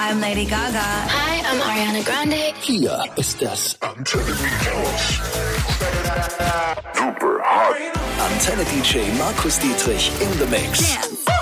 I'm Lady Gaga. Hi, I'm Ariana Grande. Hier ist das Antenne Beathouse. Super hot. Antenne DJ Markus Dietrich in the Mix. Dance.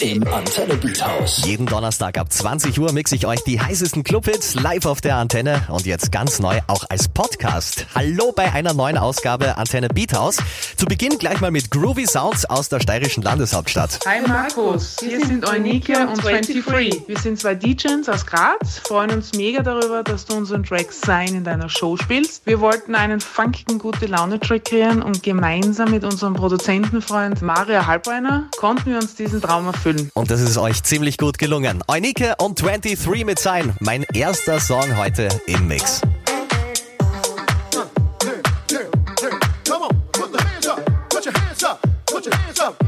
Im Antenne Beathouse. Jeden Donnerstag ab 20 Uhr mixe ich euch die heißesten Clubhits live auf der Antenne und jetzt ganz neu auch als Podcast. Hallo bei einer neuen Ausgabe Antenne Beat House. Zu Beginn gleich mal mit Groovy Sounds aus der steirischen Landeshauptstadt. Hi Markus, hier sind Eunike und 23. Wir sind zwei DJs aus Graz, freuen uns mega darüber, dass du unseren Track Sein in deiner Show spielst. Wir wollten einen funkigen gute Laune Track kreieren und gemeinsam mit unserem Produzentenfreund Maria Halbreiner konnten wir uns diesen Traum erfüllen. Und das ist euch ziemlich gut gelungen. Eunike und 23 mit sein. Mein erster Song heute im Mix. Put your hands up,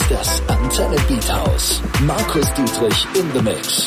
ist das Antenne Beat House. Markus Dietrich in the Mix.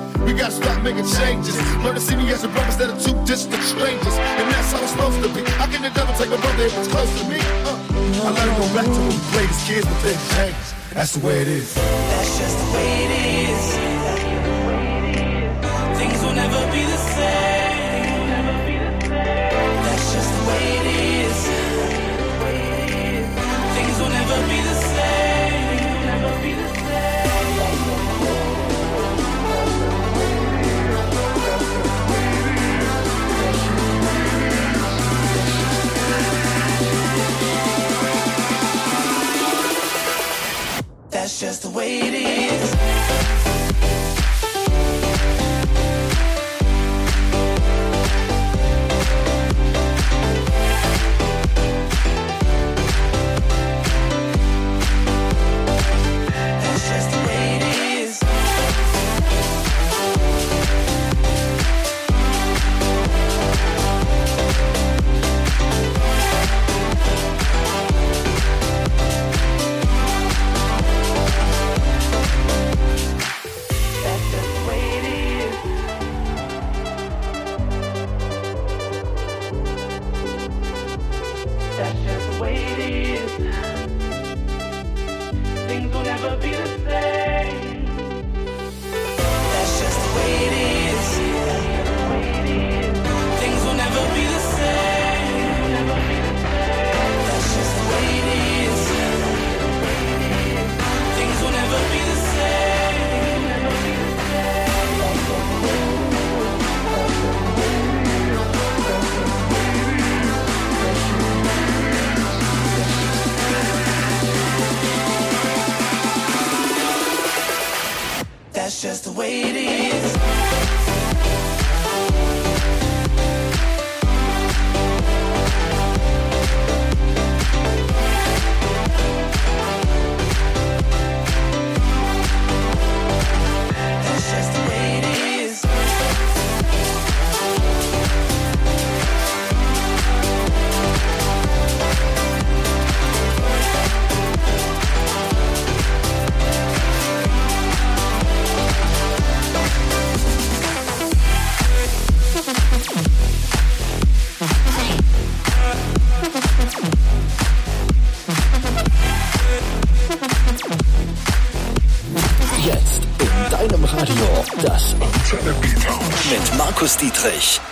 We gotta stop making changes. Learn to see me as a brother instead of two distant strangers. And that's how it's supposed to be. How can devil take a brother if it's close to me? Uh, I let it go back to when we played as kids, but things changed. That's the way it is. That's just the way it is. Things will never be the same. That's just the way it is. Things will never be the same. Just the way it is. Dietrich.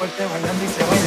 Fuerte bailando y se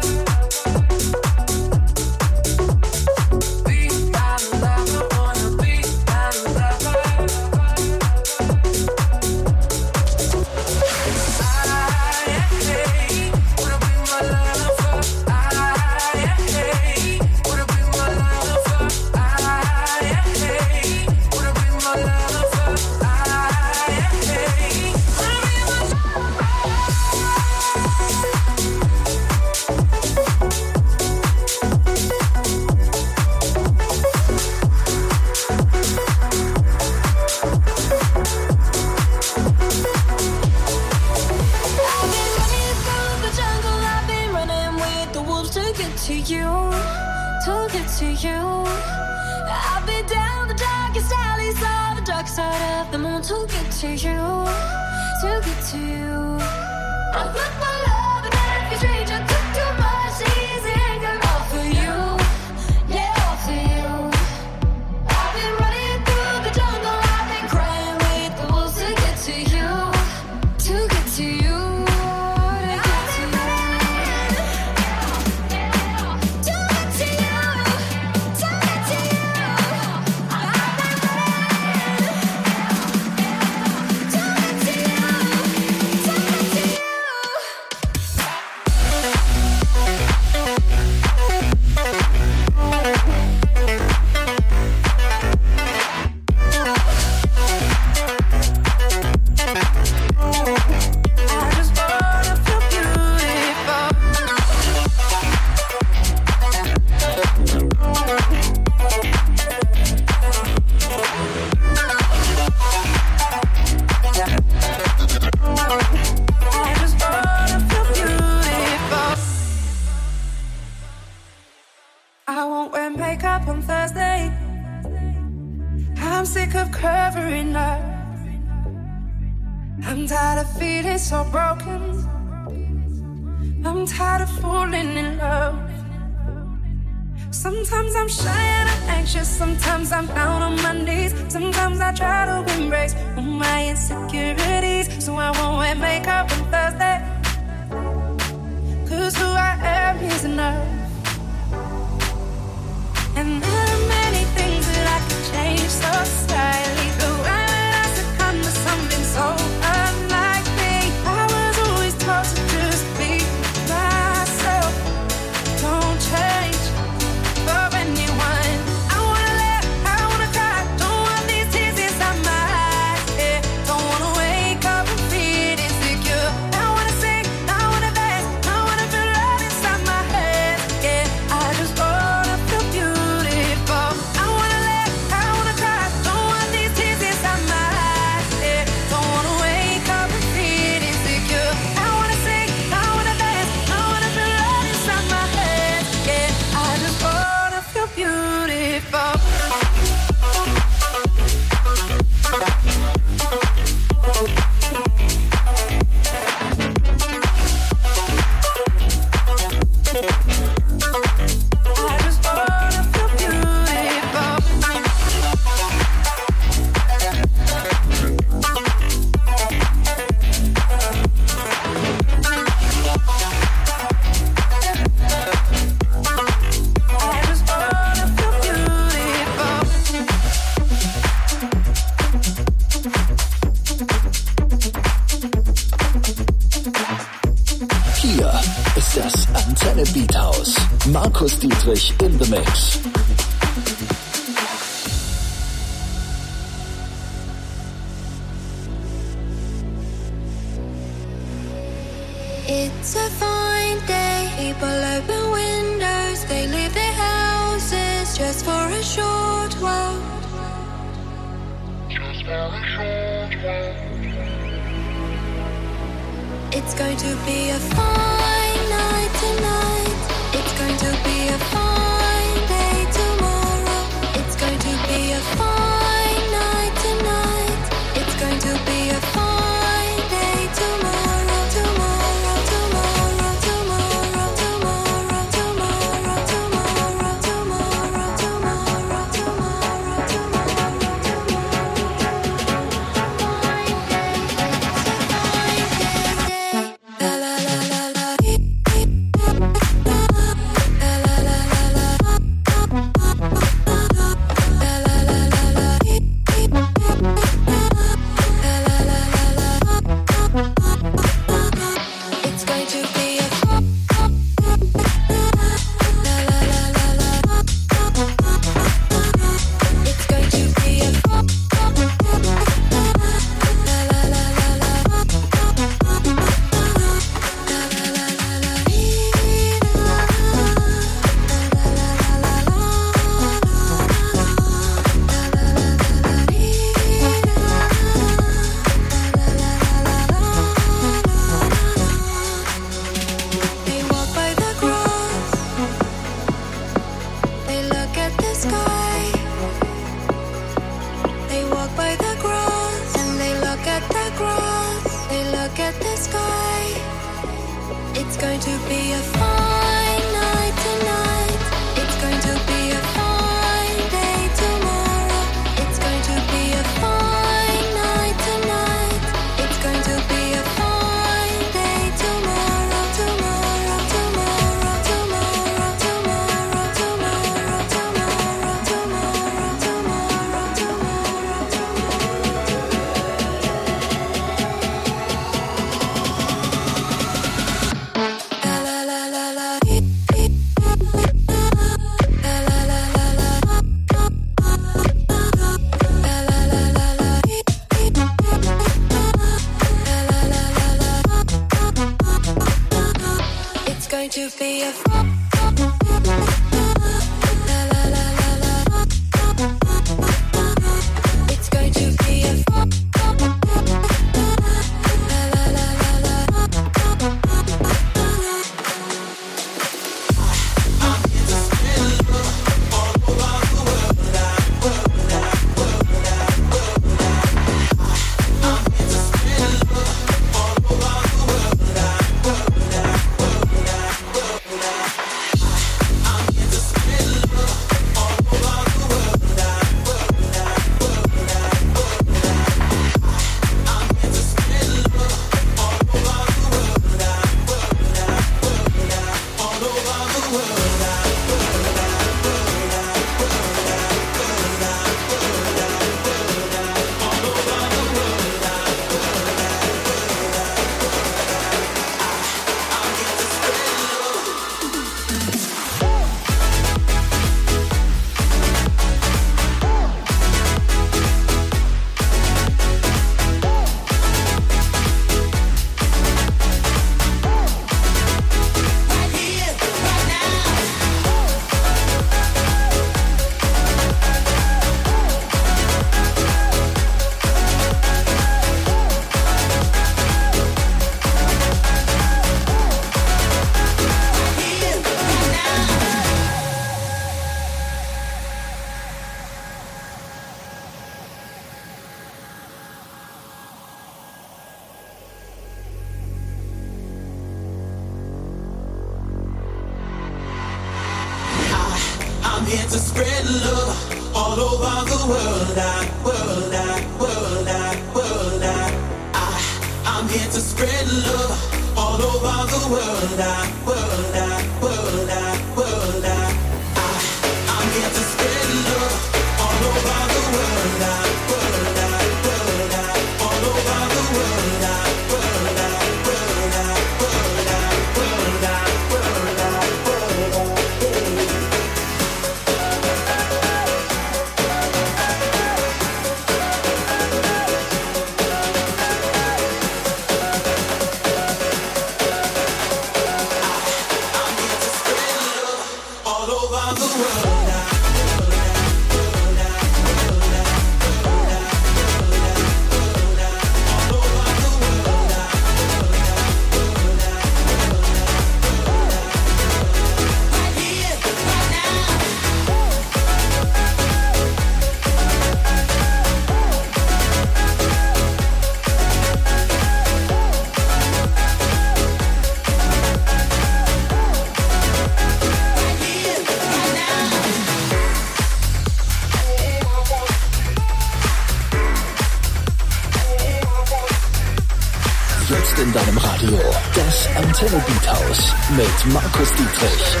Dietrich.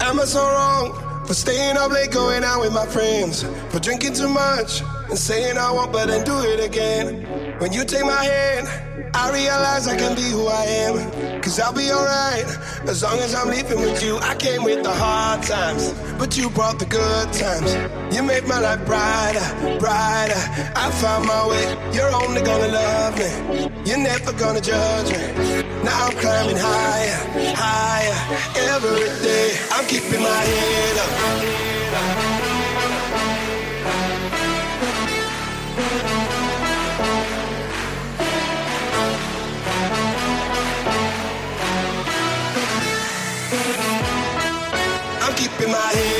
Am I so wrong for staying up late, going out with my friends, for drinking too much and saying I won't, but then do it again? When you take my hand, I realize I can be who I am. Cause I'll be alright as long as I'm leaving with you. I came with the hard times, but you brought the good times. You made my life brighter, brighter. I found my way. You're only gonna love me. You're never gonna judge me. Now I'm climbing higher, higher every day. I'm keeping my head up. My head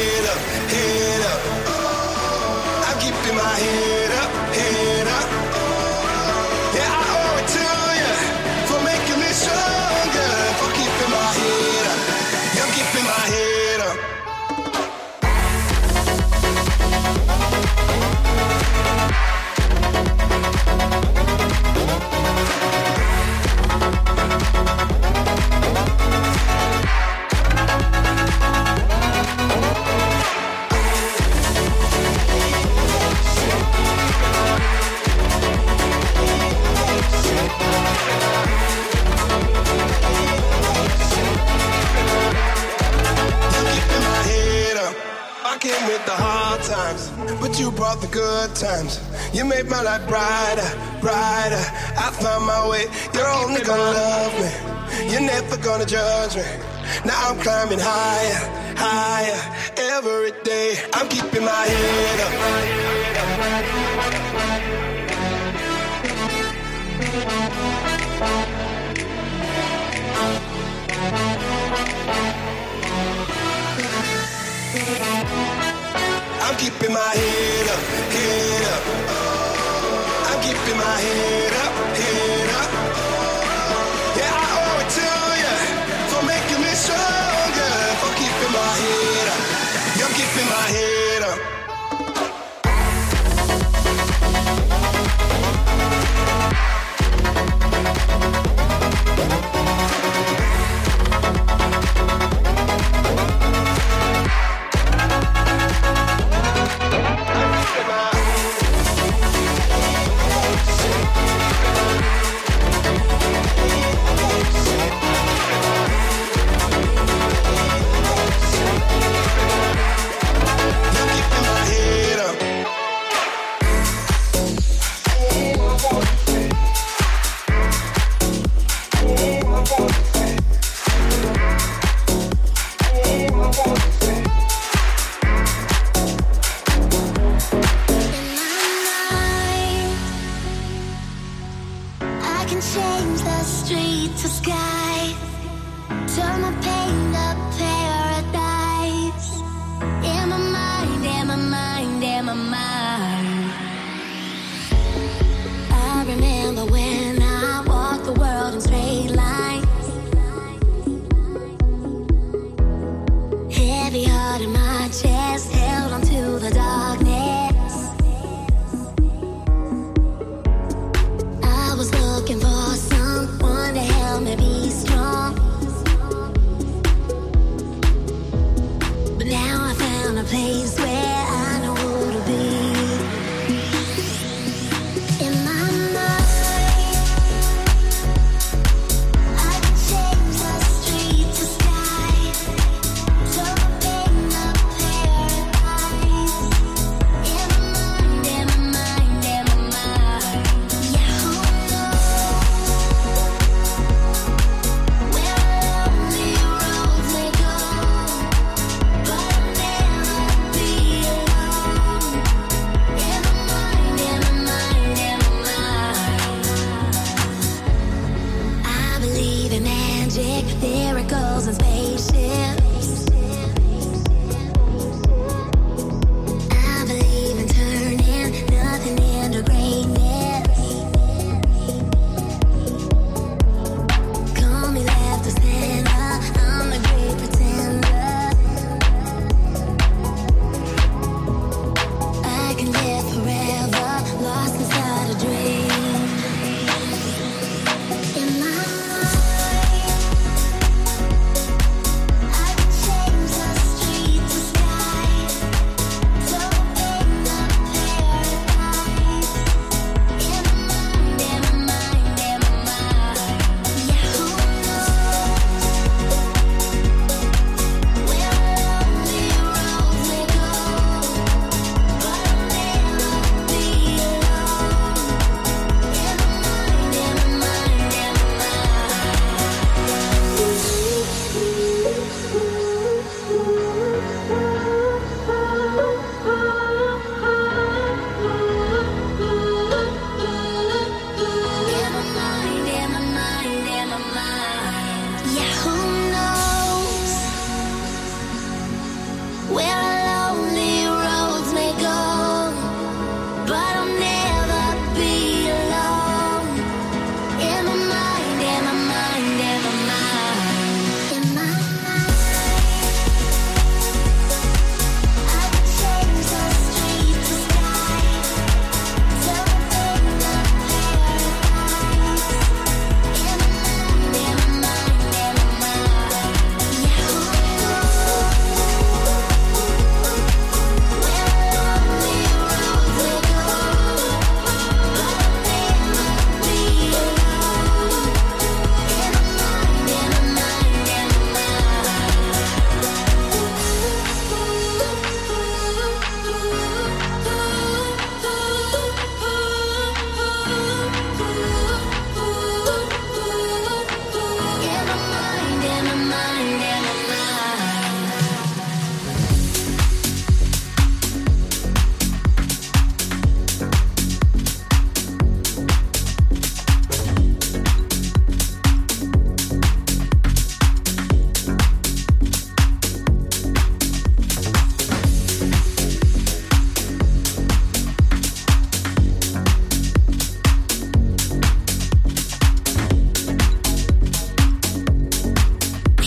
Came with the hard times, but you brought the good times. You made my life brighter, brighter. I found my way. You're only gonna love me. You're never gonna judge me. Now I'm climbing higher, higher every day. I'm keeping keeping my head up, head up. I'm keeping my head up,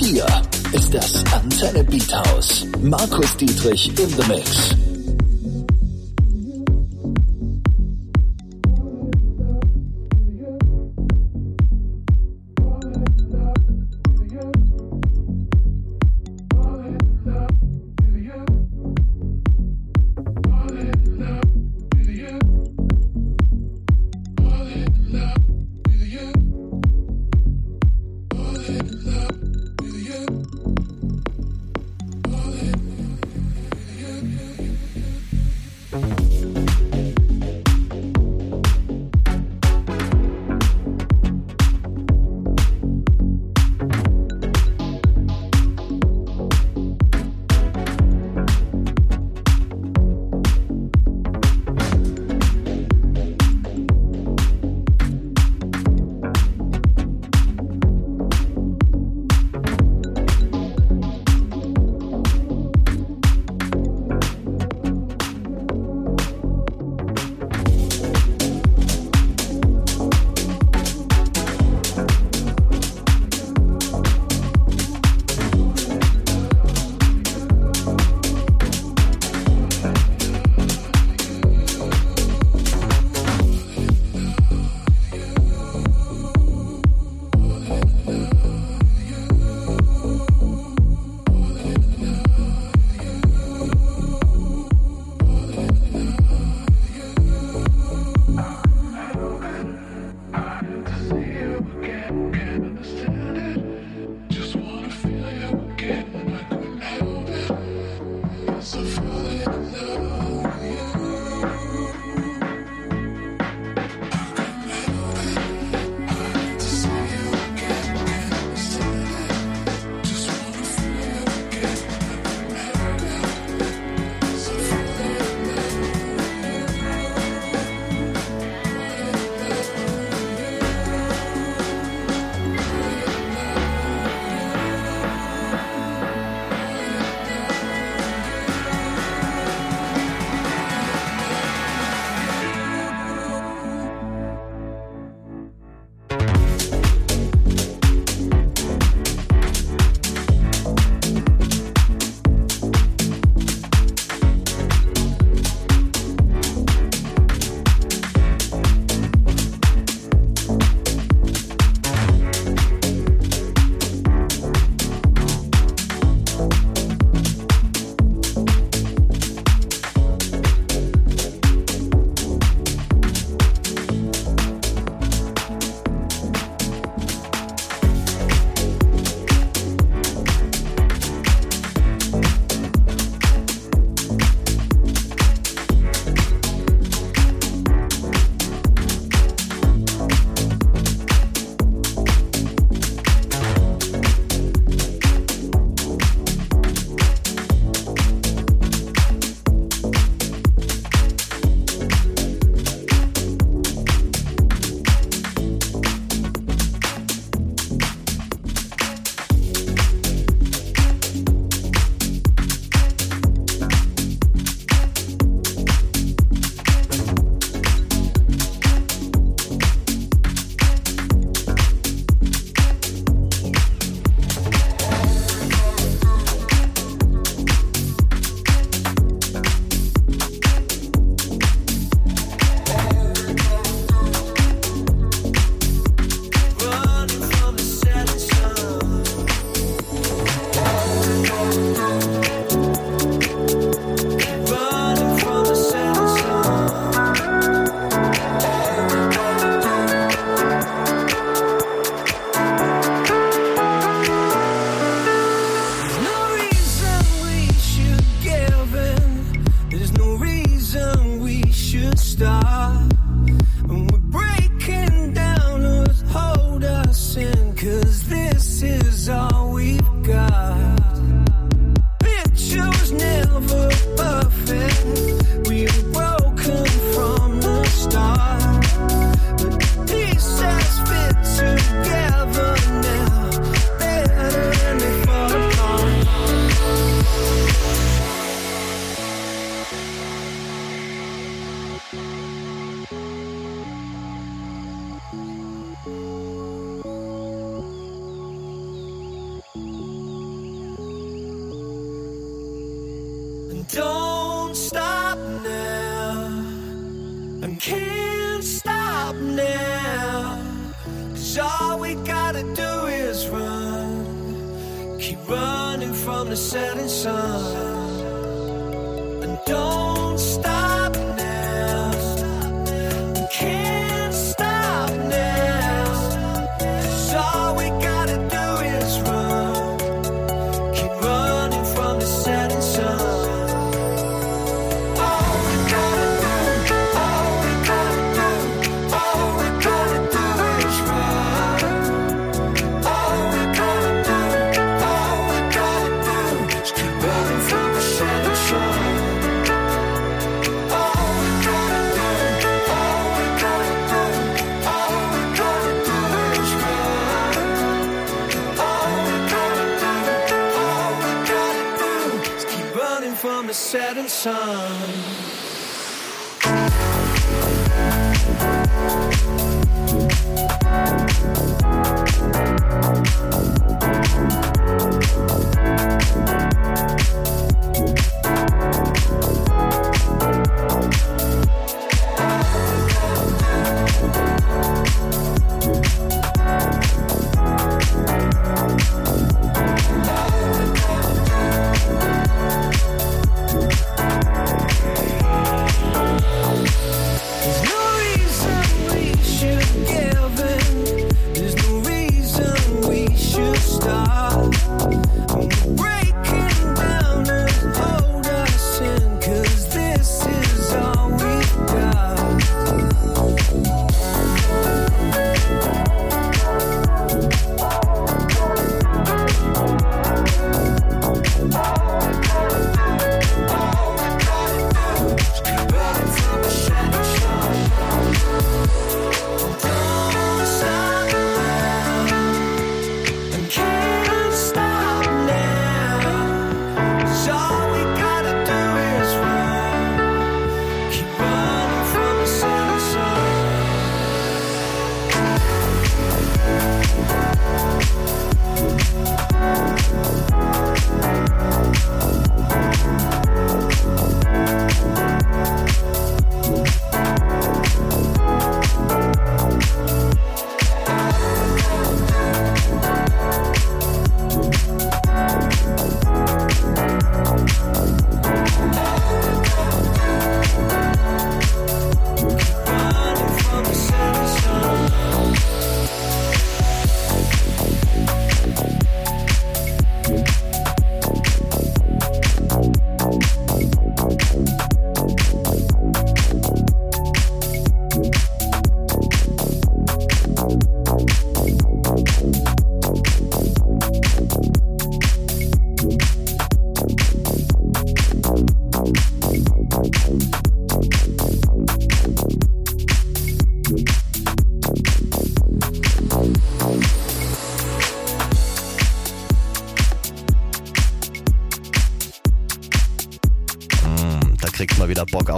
Hier ist das Antenne Beat House. Markus Dietrich in the Mix.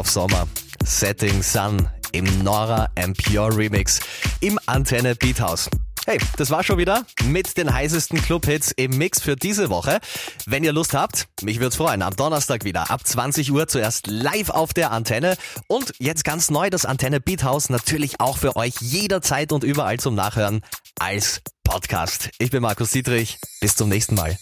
Sommer. Setting Sun im Nora and Pure Remix im Antenne Beat House. Hey, das war schon wieder mit den heißesten Clubhits im Mix für diese Woche. Wenn ihr Lust habt, mich würde freuen. Am Donnerstag wieder ab 20 Uhr zuerst live auf der Antenne und jetzt ganz neu das Antenne Beat House natürlich auch für euch jederzeit und überall zum Nachhören als Podcast. Ich bin Markus Dietrich. Bis zum nächsten Mal.